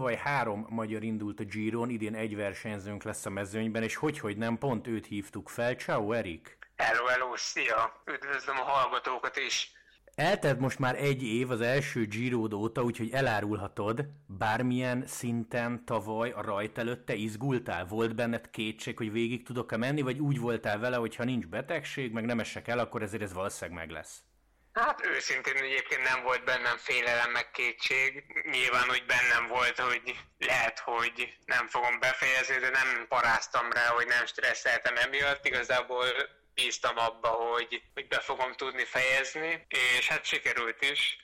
tavaly három magyar indult a Giron, idén egy versenyzőnk lesz a mezőnyben, és hogy, hogy nem, pont őt hívtuk fel. Ciao, Erik! Hello, hello, szia! Üdvözlöm a hallgatókat is! Eltelt most már egy év az első Giro óta, úgyhogy elárulhatod, bármilyen szinten tavaly a rajt előtte izgultál? Volt benned kétség, hogy végig tudok-e menni, vagy úgy voltál vele, hogy ha nincs betegség, meg nem esek el, akkor ezért ez valószínűleg meg lesz? Hát őszintén egyébként nem volt bennem félelem meg kétség. Nyilván úgy bennem volt, hogy lehet, hogy nem fogom befejezni, de nem paráztam rá, hogy nem stresszeltem emiatt. Igazából bíztam abba, hogy, hogy be fogom tudni fejezni, és hát sikerült is,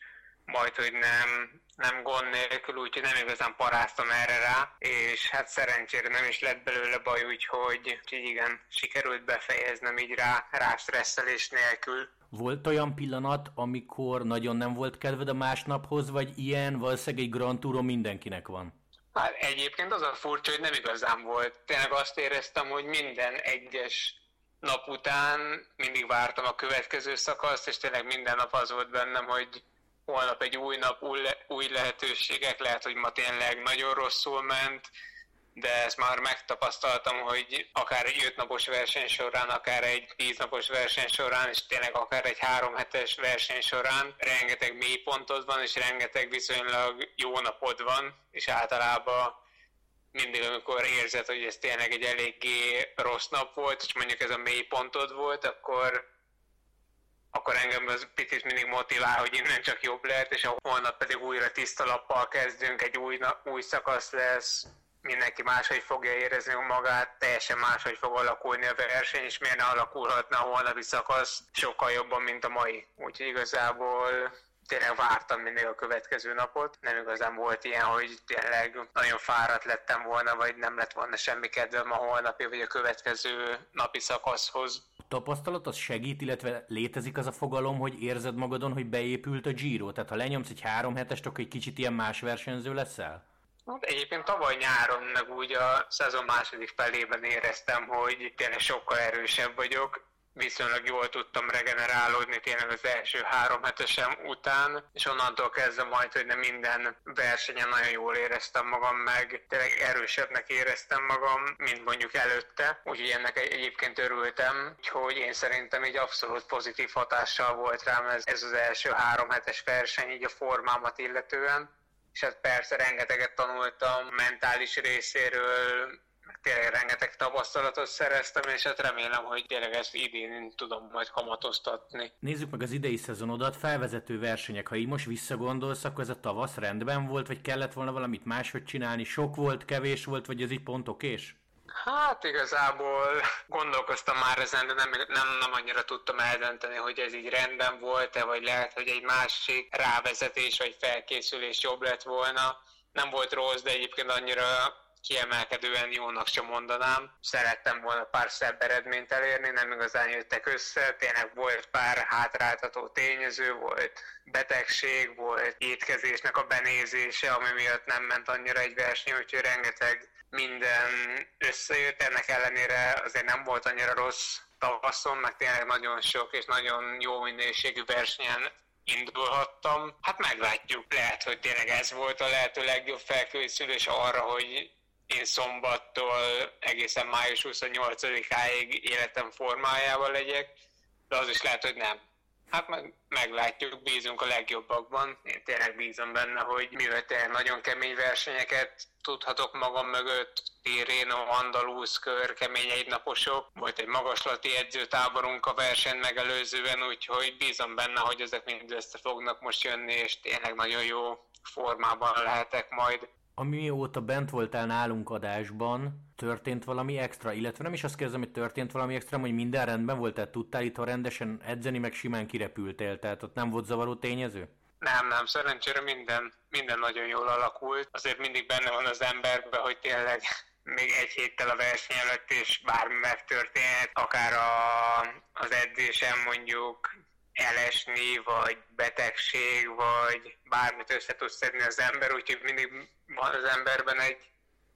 majd, hogy nem, nem gond nélkül, úgyhogy nem igazán paráztam erre rá, és hát szerencsére nem is lett belőle baj, úgyhogy, úgyhogy igen, sikerült befejeznem így rá, rá stresszelés nélkül. Volt olyan pillanat, amikor nagyon nem volt kedved a másnaphoz, vagy ilyen valószínűleg egy Grand Touron mindenkinek van? Hát egyébként az a furcsa, hogy nem igazán volt. Tényleg azt éreztem, hogy minden egyes nap után mindig vártam a következő szakaszt, és tényleg minden nap az volt bennem, hogy holnap egy új nap, új, új lehetőségek, lehet, hogy ma tényleg nagyon rosszul ment, de ezt már megtapasztaltam, hogy akár egy öt napos verseny során, akár egy tíz napos verseny során, és tényleg akár egy három hetes verseny során rengeteg mélypontod van, és rengeteg viszonylag jó napod van, és általában mindig, amikor érzed, hogy ez tényleg egy eléggé rossz nap volt, és mondjuk ez a mély pontod volt, akkor akkor engem az picit mindig motivál, hogy innen csak jobb lehet, és a holnap pedig újra tiszta lappal kezdünk, egy új, új szakasz lesz, mindenki máshogy fogja érezni magát, teljesen máshogy fog alakulni a verseny, és miért ne alakulhatna a holnapi szakasz sokkal jobban, mint a mai. Úgyhogy igazából tényleg vártam mindig a következő napot. Nem igazán volt ilyen, hogy tényleg nagyon fáradt lettem volna, vagy nem lett volna semmi kedvem a holnapi vagy a következő napi szakaszhoz. Tapasztalat az segít, illetve létezik az a fogalom, hogy érzed magadon, hogy beépült a Giro? Tehát ha lenyomsz egy három hetest, akkor egy kicsit ilyen más versenyző leszel? Hát egyébként tavaly nyáron, meg úgy a szezon második felében éreztem, hogy tényleg sokkal erősebb vagyok. Viszonylag jól tudtam regenerálódni tényleg az első három hetesem után, és onnantól kezdve majd, hogy nem minden versenyen nagyon jól éreztem magam meg, tényleg erősebbnek éreztem magam, mint mondjuk előtte, úgyhogy ennek egyébként örültem, hogy én szerintem egy abszolút pozitív hatással volt rám ez, ez az első három hetes verseny, így a formámat illetően, és hát persze rengeteget tanultam mentális részéről, tényleg rengeteg tapasztalatot szereztem, és hát remélem, hogy tényleg ezt idén tudom majd kamatoztatni. Nézzük meg az idei szezonodat, felvezető versenyek. Ha így most visszagondolsz, akkor ez a tavasz rendben volt, vagy kellett volna valamit máshogy csinálni? Sok volt, kevés volt, vagy ez így pont okés? Hát igazából gondolkoztam már ezen, de nem, nem, nem annyira tudtam eldönteni, hogy ez így rendben volt-e, vagy lehet, hogy egy másik rávezetés vagy felkészülés jobb lett volna. Nem volt rossz, de egyébként annyira kiemelkedően jónak sem mondanám. Szerettem volna pár szebb eredményt elérni, nem igazán jöttek össze, tényleg volt pár hátráltató tényező, volt betegség, volt étkezésnek a benézése, ami miatt nem ment annyira egy verseny, úgyhogy rengeteg minden összejött, ennek ellenére azért nem volt annyira rossz tavaszon, meg tényleg nagyon sok és nagyon jó minőségű versenyen indulhattam. Hát meglátjuk, lehet, hogy tényleg ez volt a lehető legjobb felkészülés arra, hogy én szombattól egészen május 28-áig életem formájával legyek, de az is lehet, hogy nem. Hát meg, meglátjuk, bízunk a legjobbakban. Én tényleg bízom benne, hogy mivel tényleg nagyon kemény versenyeket tudhatok magam mögött, Tirreno, Andalúz kör, kemény egynaposok. Volt egy magaslati edzőtáborunk a verseny megelőzően, úgyhogy bízom benne, hogy ezek mind össze fognak most jönni, és tényleg nagyon jó formában lehetek majd Amióta bent voltál nálunk adásban, történt valami extra, illetve nem is azt kérdezem, hogy történt valami extra, hogy minden rendben volt, tehát tudtál itt rendesen edzeni, meg simán kirepültél, tehát ott nem volt zavaró tényező? Nem, nem, szerencsére minden, minden nagyon jól alakult. Azért mindig benne van az emberben, hogy tényleg még egy héttel a verseny előtt is bármi megtörténhet, akár a, az edzésem mondjuk elesni, vagy betegség, vagy bármit össze tud szedni az ember, úgyhogy mindig van az emberben egy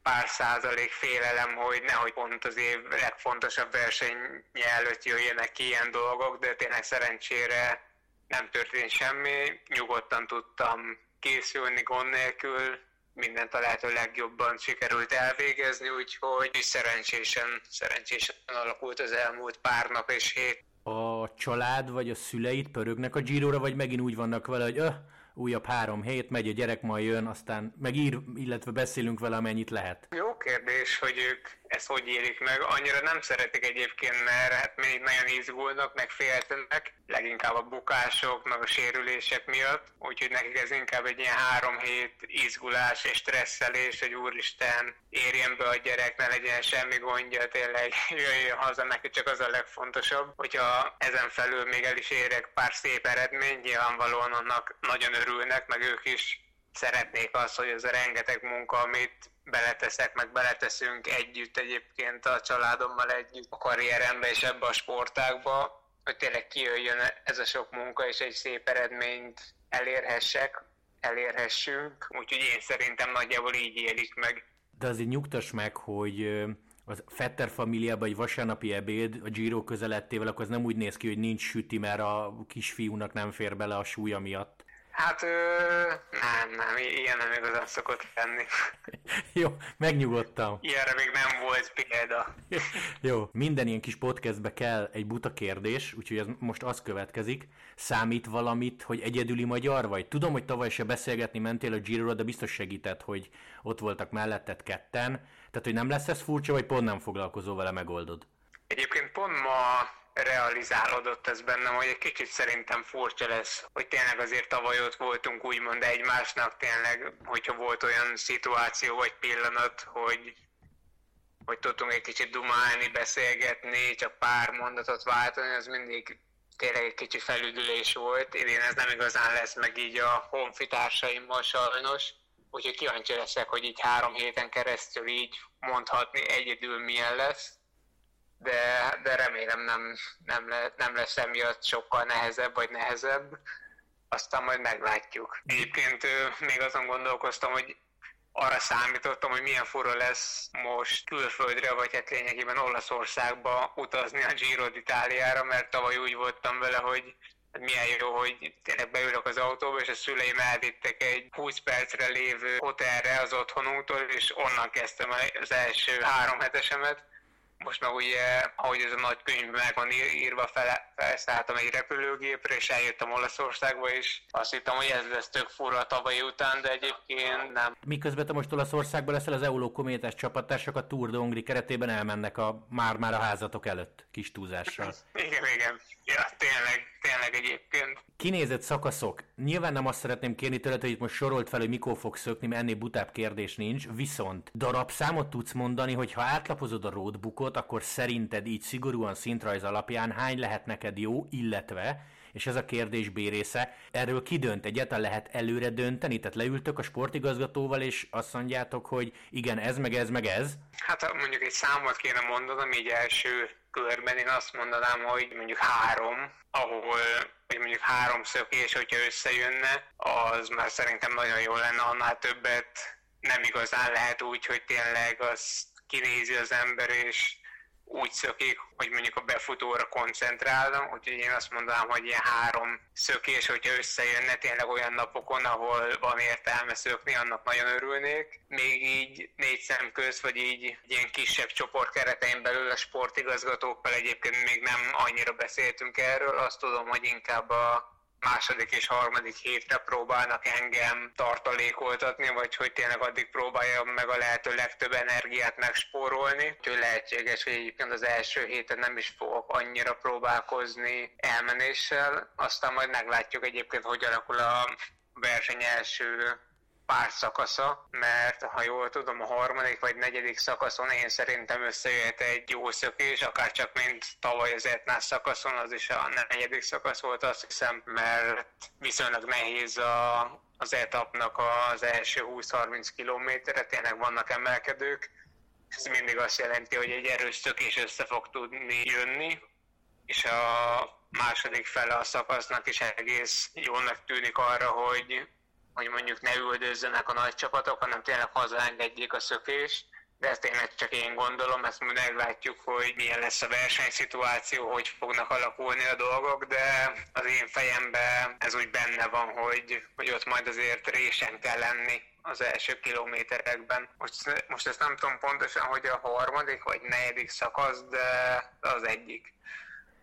pár százalék félelem, hogy nehogy pont az év legfontosabb versenye előtt jöjjenek ki ilyen dolgok, de tényleg szerencsére nem történt semmi, nyugodtan tudtam készülni gond nélkül, mindent a lehető legjobban sikerült elvégezni, úgyhogy szerencsésen, szerencsésen alakult az elmúlt pár nap és hét. A család vagy a szüleit pörögnek a Giro-ra, vagy megint úgy vannak vele, hogy öh, újabb három hét, megy a gyerek, majd jön, aztán megír, illetve beszélünk vele, amennyit lehet. Jó kérdés, hogy ők ezt hogy érik meg. Annyira nem szeretik egyébként, mert hát még nagyon izgulnak, meg féltenek, leginkább a bukások, meg a sérülések miatt, úgyhogy nekik ez inkább egy ilyen három hét izgulás és stresszelés, hogy úristen, érjen be a gyerek, ne legyen semmi gondja, tényleg jöjjön haza, neki csak az a legfontosabb. Hogyha ezen felül még el is érek pár szép eredmény, nyilvánvalóan annak nagyon örülnek, meg ők is szeretnék azt, hogy az a rengeteg munka, amit beleteszek, meg beleteszünk együtt egyébként a családommal együtt a karrierembe és ebbe a sportágba, hogy tényleg kijöjjön ez a sok munka, és egy szép eredményt elérhessek, elérhessünk, úgyhogy én szerintem nagyjából így élik meg. De azért nyugtass meg, hogy az Fetter familiában egy vasárnapi ebéd a Giro közelettével, akkor az nem úgy néz ki, hogy nincs süti, mert a kisfiúnak nem fér bele a súlya miatt. Hát nem, nem, ilyen nem igazán szokott lenni. Jó, megnyugodtam. Ilyenre még nem volt példa. Jó, minden ilyen kis podcastbe kell egy buta kérdés, úgyhogy ez most az következik. Számít valamit, hogy egyedüli magyar vagy? Tudom, hogy tavaly se beszélgetni mentél a giro de biztos segített, hogy ott voltak melletted ketten. Tehát, hogy nem lesz ez furcsa, vagy pont nem foglalkozol vele, megoldod? Egyébként pont ma realizálódott ez bennem, hogy egy kicsit szerintem furcsa lesz, hogy tényleg azért tavaly ott voltunk úgymond egymásnak, tényleg, hogyha volt olyan szituáció vagy pillanat, hogy hogy tudtunk egy kicsit dumálni, beszélgetni, csak pár mondatot váltani, az mindig tényleg egy kicsi felüdülés volt. Idén ez nem igazán lesz meg így a honfitársaimmal sajnos, úgyhogy kíváncsi leszek, hogy így három héten keresztül így mondhatni egyedül milyen lesz de, de remélem nem, nem, le, nem lesz emiatt sokkal nehezebb vagy nehezebb, aztán majd meglátjuk. Egyébként még azon gondolkoztam, hogy arra számítottam, hogy milyen fura lesz most külföldre, vagy hát lényegében Olaszországba utazni a Giro d'Italiára, mert tavaly úgy voltam vele, hogy hát milyen jó, hogy tényleg beülök az autóba, és a szüleim elvittek egy 20 percre lévő hotelre az otthonunktól, és onnan kezdtem az első három hetesemet, most meg ugye, ahogy ez a nagy könyv meg van írva, fele, felszálltam egy repülőgépre, és eljöttem Olaszországba, és azt hittem, hogy ez lesz tök fura tavaly után, de egyébként nem. Miközben te most Olaszországban leszel, az Euló kométás csapattársak a Tour de Hongri keretében elmennek a már-már a házatok előtt, kis túlzással. igen, igen. Ja, tényleg, tényleg egyébként. Kinézett szakaszok. Nyilván nem azt szeretném kérni tőled, hogy itt most sorolt fel, hogy mikor fog szökni, mert ennél butább kérdés nincs, viszont darabszámot tudsz mondani, hogy ha átlapozod a roadbookot, akkor szerinted így szigorúan szintrajz alapján hány lehet neked jó, illetve és ez a kérdés B része, erről ki dönt? Egyáltalán lehet előre dönteni? Tehát leültök a sportigazgatóval, és azt mondjátok, hogy igen, ez meg ez meg ez? Hát mondjuk egy számot kéne mondanom, így első körben én azt mondanám, hogy mondjuk három, ahol hogy mondjuk három szökés, hogyha összejönne, az már szerintem nagyon jó lenne, annál többet nem igazán lehet úgy, hogy tényleg az kinézi az ember, és úgy szökik, hogy mondjuk a befutóra koncentrálom, úgyhogy én azt mondanám, hogy ilyen három szökés, hogyha összejönne tényleg olyan napokon, ahol van értelme szökni, annak nagyon örülnék. Még így négy szem köz, vagy így ilyen kisebb csoport keretein belül a sportigazgatókkal egyébként még nem annyira beszéltünk erről, azt tudom, hogy inkább a második és harmadik hétre próbálnak engem tartalékoltatni, vagy hogy tényleg addig próbáljam meg a lehető legtöbb energiát megspórolni. Úgyhogy lehetséges, hogy egyébként az első héten nem is fogok annyira próbálkozni elmenéssel, aztán majd meglátjuk egyébként, hogy alakul a verseny első pár szakasza, mert ha jól tudom, a harmadik vagy negyedik szakaszon én szerintem összejöhet egy jó szökés, akár csak mint tavaly az Etnás szakaszon, az is a negyedik szakasz volt, azt hiszem, mert viszonylag nehéz a, az etapnak az első 20-30 kilométerre, tényleg vannak emelkedők, ez mindig azt jelenti, hogy egy erős szökés össze fog tudni jönni, és a második fele a szakasznak is egész jónak tűnik arra, hogy hogy mondjuk ne üldözzenek a nagy csapatok, hanem tényleg hazaengedjék a szökést, de ezt tényleg csak én gondolom, ezt majd meglátjuk, hogy milyen lesz a versenyszituáció, hogy fognak alakulni a dolgok, de az én fejemben ez úgy benne van, hogy, hogy ott majd azért résen kell lenni az első kilométerekben. Most, most ezt nem tudom pontosan, hogy a harmadik vagy negyedik szakasz, de az egyik.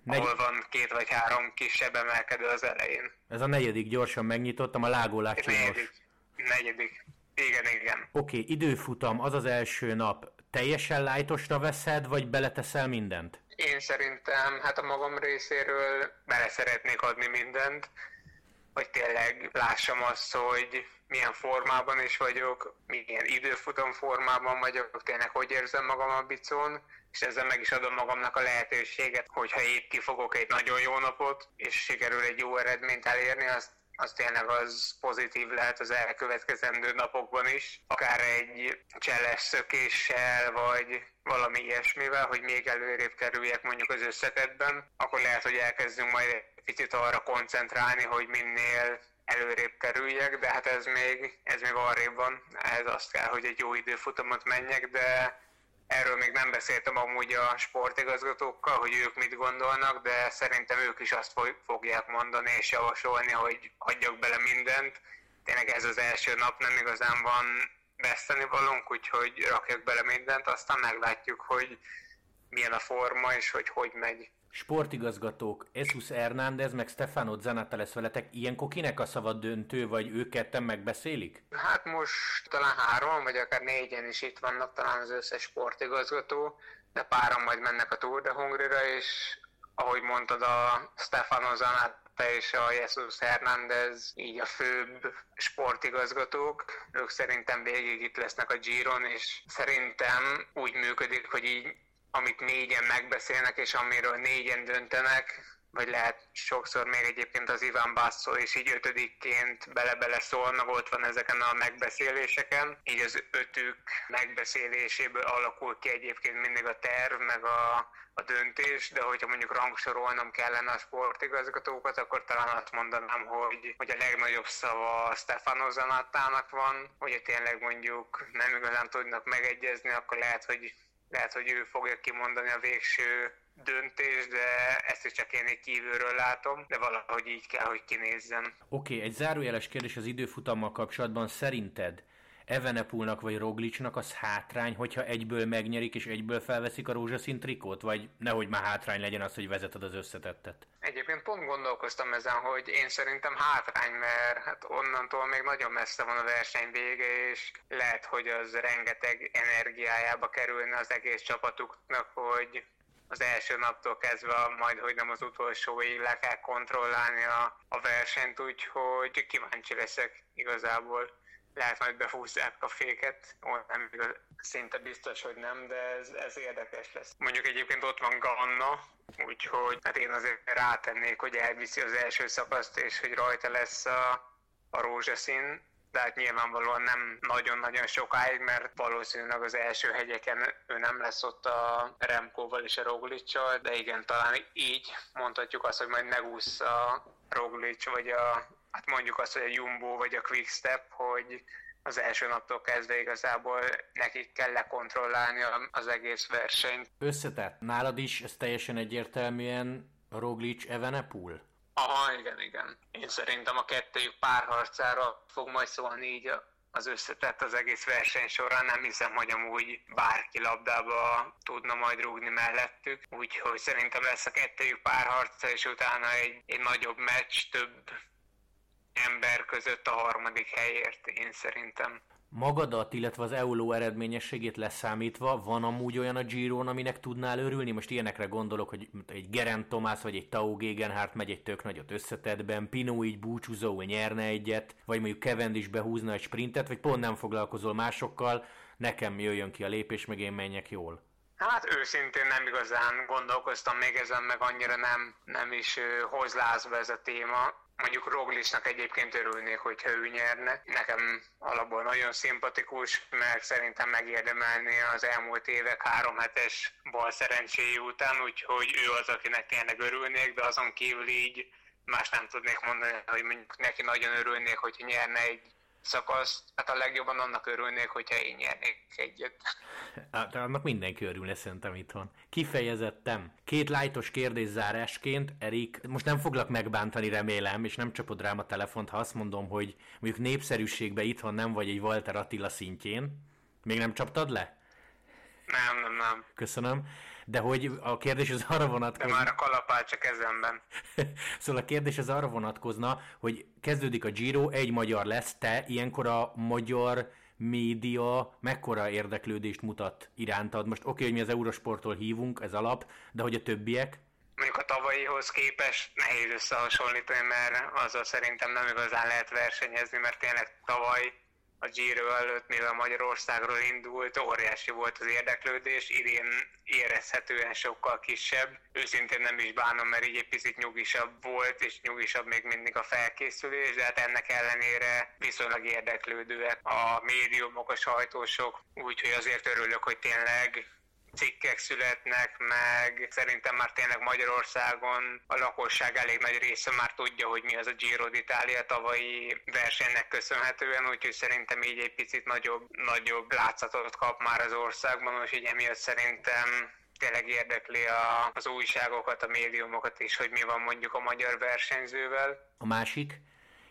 Negy... ahol van két vagy három kisebb emelkedő az elején. Ez a negyedik, gyorsan megnyitottam, a lágólás Negyedik, negyedik. Igen, igen. Oké, okay, időfutam, az az első nap. Teljesen lájtosra veszed, vagy beleteszel mindent? Én szerintem, hát a magam részéről bele szeretnék adni mindent, hogy tényleg lássam azt, hogy milyen formában is vagyok, milyen időfutam formában vagyok, tényleg hogy érzem magam a bicón, és ezzel meg is adom magamnak a lehetőséget, hogyha épp kifogok egy nagyon jó napot, és sikerül egy jó eredményt elérni, azt az tényleg az pozitív lehet az elkövetkezendő napokban is, akár egy cseles szökéssel, vagy valami ilyesmivel, hogy még előrébb kerüljek mondjuk az összetetben, akkor lehet, hogy elkezdünk majd picit arra koncentrálni, hogy minél előrébb kerüljek, de hát ez még, ez még arrébb van. Ez azt kell, hogy egy jó időfutamot menjek, de Erről még nem beszéltem amúgy a sportigazgatókkal, hogy ők mit gondolnak, de szerintem ők is azt fogják mondani és javasolni, hogy adjak bele mindent. Tényleg ez az első nap nem igazán van veszteni valónk, úgyhogy rakjak bele mindent, aztán meglátjuk, hogy milyen a forma és hogy hogy megy sportigazgatók, Jesus Hernández meg Stefano Zanata lesz veletek, ilyenkor kinek a szava döntő, vagy ők ketten megbeszélik? Hát most talán három, vagy akár négyen is itt vannak talán az összes sportigazgató, de páran majd mennek a Tour de Hungrira, és ahogy mondtad, a Stefano Zanata és a Jesus Hernández, így a főbb sportigazgatók, ők szerintem végig itt lesznek a Giron, és szerintem úgy működik, hogy így amit négyen megbeszélnek, és amiről négyen döntenek, vagy lehet sokszor még egyébként az Iván Basszó is így ötödikként bele-bele szólnak, ott van ezeken a megbeszéléseken. Így az ötük megbeszéléséből alakul ki egyébként mindig a terv, meg a, a döntés, de hogyha mondjuk rangsorolnom kellene a sportigazgatókat, akkor talán azt mondanám, hogy, hogy a legnagyobb szava Stefano Zanattának van, hogyha tényleg mondjuk nem igazán tudnak megegyezni, akkor lehet, hogy lehet, hogy ő fogja kimondani a végső döntés, de ezt is csak én egy kívülről látom, de valahogy így kell, hogy kinézzen. Oké, okay, egy zárójeles kérdés az időfutammal kapcsolatban. Szerinted Evenepulnak vagy Roglicsnak az hátrány, hogyha egyből megnyerik és egyből felveszik a rózsaszín trikót, vagy nehogy már hátrány legyen az, hogy vezeted az összetettet? Egyébként pont gondolkoztam ezen, hogy én szerintem hátrány, mert hát onnantól még nagyon messze van a verseny vége, és lehet, hogy az rengeteg energiájába kerülne az egész csapatuknak, hogy az első naptól kezdve, majd hogy nem az utolsóig le kell kontrollálni a, a versenyt, úgyhogy kíváncsi leszek igazából lehet majd befúzzák a féket, nem igaz, szinte biztos, hogy nem, de ez, ez érdekes lesz. Mondjuk egyébként ott van Ganna, úgyhogy hát én azért rátennék, hogy elviszi az első szakaszt, és hogy rajta lesz a, a rózsaszín, de hát nyilvánvalóan nem nagyon-nagyon sokáig, mert valószínűleg az első hegyeken ő nem lesz ott a Remkóval és a Roglicsal, de igen, talán így mondhatjuk azt, hogy majd megúszza a Roglic vagy a hát mondjuk azt, hogy a Jumbo vagy a Quickstep, hogy az első naptól kezdve igazából nekik kell lekontrollálni az egész versenyt. Összetett. Nálad is ez teljesen egyértelműen Roglic Evenepul? Aha, igen, igen. Én szerintem a kettőjük párharcára fog majd szólni így az összetett az egész verseny során. Nem hiszem, hogy amúgy bárki labdába tudna majd rúgni mellettük. Úgyhogy szerintem lesz a kettőjük párharca, és utána egy, egy nagyobb meccs, több ember között a harmadik helyért, én szerintem. Magadat, illetve az EULO eredményességét leszámítva, van amúgy olyan a giro aminek tudnál örülni? Most ilyenekre gondolok, hogy egy Gerent Tomás vagy egy Tau Gegenhardt megy egy tök nagyot összetetben, Pino így búcsúzó nyerne egyet, vagy mondjuk Kevend is behúzna egy sprintet, vagy pont nem foglalkozol másokkal, nekem jöjjön ki a lépés, meg én menjek jól. Hát őszintén nem igazán gondolkoztam még ezen, meg annyira nem, nem is hoz lázba ez a téma Mondjuk Roglicnak egyébként örülnék, hogyha ő nyerne. Nekem alapból nagyon szimpatikus, mert szerintem megérdemelni az elmúlt évek három hetes bal szerencséjű után, úgyhogy ő az, akinek tényleg örülnék, de azon kívül így más nem tudnék mondani, hogy mondjuk neki nagyon örülnék, hogy nyerne egy szakasz, hát a legjobban annak örülnék, hogyha én nyernék egyet. Hát annak mindenki örülne szerintem itthon. Kifejezettem. Két lájtos kérdés zárásként, Erik, most nem foglak megbántani remélem, és nem csapod rám a telefont, ha azt mondom, hogy mondjuk népszerűségbe itthon nem vagy egy Walter Attila szintjén. Még nem csaptad le? Nem, nem, nem. Köszönöm. De hogy a kérdés az arra vonatkozna... De már a kalapál csak kezemben. szóval a kérdés az arra vonatkozna, hogy kezdődik a Giro, egy magyar lesz, te ilyenkor a magyar média mekkora érdeklődést mutat irántad? Most oké, okay, hogy mi az Eurosporttól hívunk, ez alap, de hogy a többiek? Mondjuk a tavalyihoz képest nehéz összehasonlítani, mert azzal szerintem nem igazán lehet versenyezni, mert tényleg tavaly a Giro előtt, mivel Magyarországról indult, óriási volt az érdeklődés, idén érezhetően sokkal kisebb. Őszintén nem is bánom, mert így egy picit nyugisabb volt, és nyugisabb még mindig a felkészülés, de hát ennek ellenére viszonylag érdeklődőek a médiumok, a sajtósok, úgyhogy azért örülök, hogy tényleg cikkek születnek, meg szerintem már tényleg Magyarországon a lakosság elég nagy része már tudja, hogy mi az a Giro d'Italia tavalyi versenynek köszönhetően, úgyhogy szerintem így egy picit nagyobb, nagyobb látszatot kap már az országban, és így emiatt szerintem tényleg érdekli a, az újságokat, a médiumokat is, hogy mi van mondjuk a magyar versenyzővel. A másik,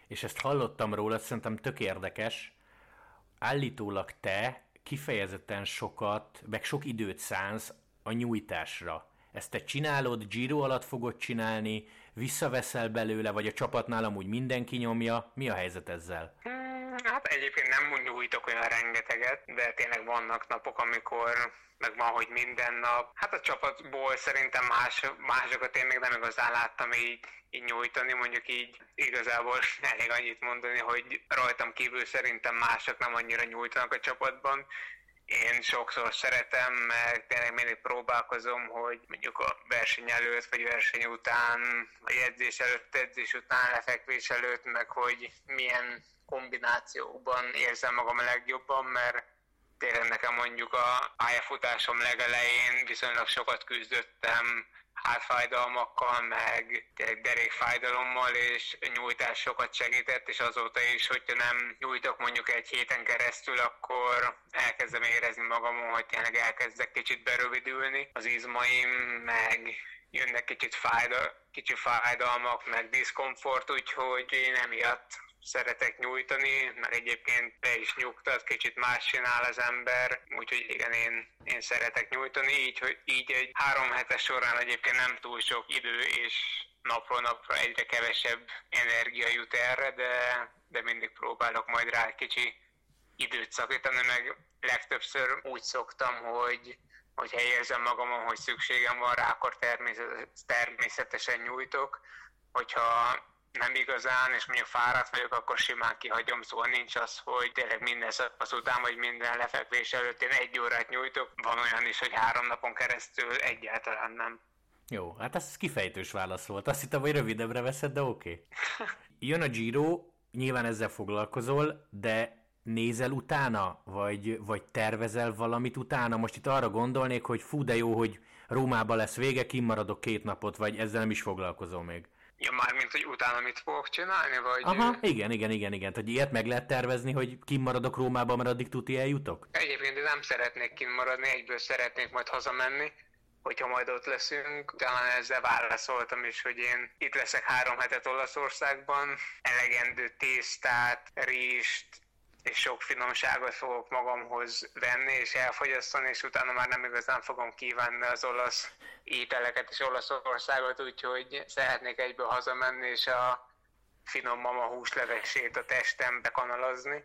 és ezt hallottam róla, szerintem tök érdekes, állítólag te kifejezetten sokat, meg sok időt szánsz a nyújtásra. Ezt te csinálod, Giro alatt fogod csinálni, visszaveszel belőle, vagy a csapatnál amúgy mindenki nyomja. Mi a helyzet ezzel? Hmm, hát egyébként nem nyújtok olyan rengeteget, de tényleg vannak napok, amikor meg van, hogy minden nap. Hát a csapatból szerintem más, másokat én még nem igazán láttam így, így nyújtani, mondjuk így igazából elég annyit mondani, hogy rajtam kívül szerintem mások nem annyira nyújtanak a csapatban. Én sokszor szeretem, meg tényleg mindig próbálkozom, hogy mondjuk a verseny előtt, vagy verseny után, a jegyzés előtt, edzés után, lefekvés előtt, meg hogy milyen kombinációkban érzem magam a legjobban, mert tényleg nekem mondjuk a pályafutásom legelején viszonylag sokat küzdöttem hátfájdalmakkal, meg derékfájdalommal, és nyújtás sokat segített, és azóta is, hogyha nem nyújtok mondjuk egy héten keresztül, akkor elkezdem érezni magamon, hogy tényleg elkezdek kicsit berövidülni az izmaim, meg jönnek kicsit fájdal, kicsi fájdalmak, meg diszkomfort, úgyhogy én emiatt szeretek nyújtani, mert egyébként be is nyugtat, kicsit más csinál az ember, úgyhogy igen, én, én szeretek nyújtani, így, hogy így egy három hetes során egyébként nem túl sok idő, és napról napra egyre kevesebb energia jut erre, de, de mindig próbálok majd rá kicsi időt szakítani, meg legtöbbször úgy szoktam, hogy hogyha érzem magamon, hogy szükségem van rá, akkor természetesen nyújtok. Hogyha nem igazán, és mondjuk fáradt vagyok, akkor simán kihagyom, szóval nincs az, hogy tényleg minden szakasz után, vagy minden lefekvés előtt én egy órát nyújtok. Van olyan is, hogy három napon keresztül egyáltalán nem. Jó, hát ez kifejtős válasz volt. Azt hittem, hogy rövidebbre veszed, de oké. Okay. Jön a Giro, nyilván ezzel foglalkozol, de nézel utána, vagy, vagy tervezel valamit utána? Most itt arra gondolnék, hogy fú, de jó, hogy Rómába lesz vége, kimaradok két napot, vagy ezzel nem is foglalkozol még. Ja, már mint hogy utána mit fogok csinálni, vagy... Aha, igen, igen, igen, igen. Tehát ilyet meg lehet tervezni, hogy kimaradok Rómába, mert addig tuti eljutok? Egyébként nem szeretnék kimaradni, egyből szeretnék majd hazamenni, hogyha majd ott leszünk. Talán ezzel válaszoltam is, hogy én itt leszek három hetet Olaszországban, elegendő tésztát, rizst, és sok finomságot fogok magamhoz venni és elfogyasztani, és utána már nem igazán fogom kívánni az olasz ételeket és Olaszországot, úgyhogy szeretnék egyből hazamenni, és a finom mama húslevesét a testembe kanalazni.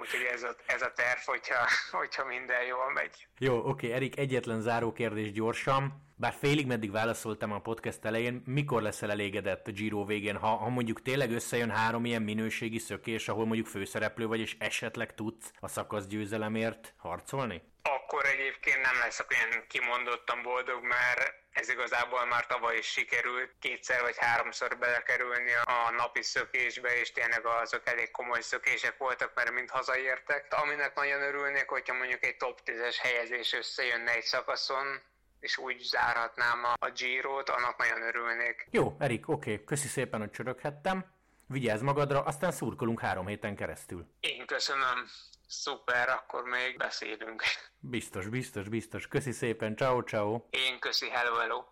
Úgyhogy ez a, ez a terv, hogyha, hogyha minden jól megy. Jó, oké, Erik, egyetlen záró kérdés gyorsan. Bár félig meddig válaszoltam a podcast elején, mikor leszel elégedett a Giro végén, ha, ha mondjuk tényleg összejön három ilyen minőségi szökés, ahol mondjuk főszereplő vagy, és esetleg tudsz a szakasz győzelemért harcolni? Akkor egyébként nem leszek olyan kimondottan boldog, mert ez igazából már tavaly is sikerült kétszer vagy háromszor belekerülni a napi szökésbe, és tényleg azok elég komoly szökések voltak, mert mind hazaértek. Aminek nagyon örülnék, hogyha mondjuk egy top 10-es helyezés összejönne egy szakaszon, és úgy zárhatnám a, a Giro-t, annak nagyon örülnék. Jó, Erik, oké, okay. köszi szépen, hogy csöröghettem. Vigyázz magadra, aztán szurkolunk három héten keresztül. Én köszönöm. Szuper, akkor még beszélünk. Biztos, biztos, biztos. Köszi szépen, ciao, ciao. Én köszi, hello, hello.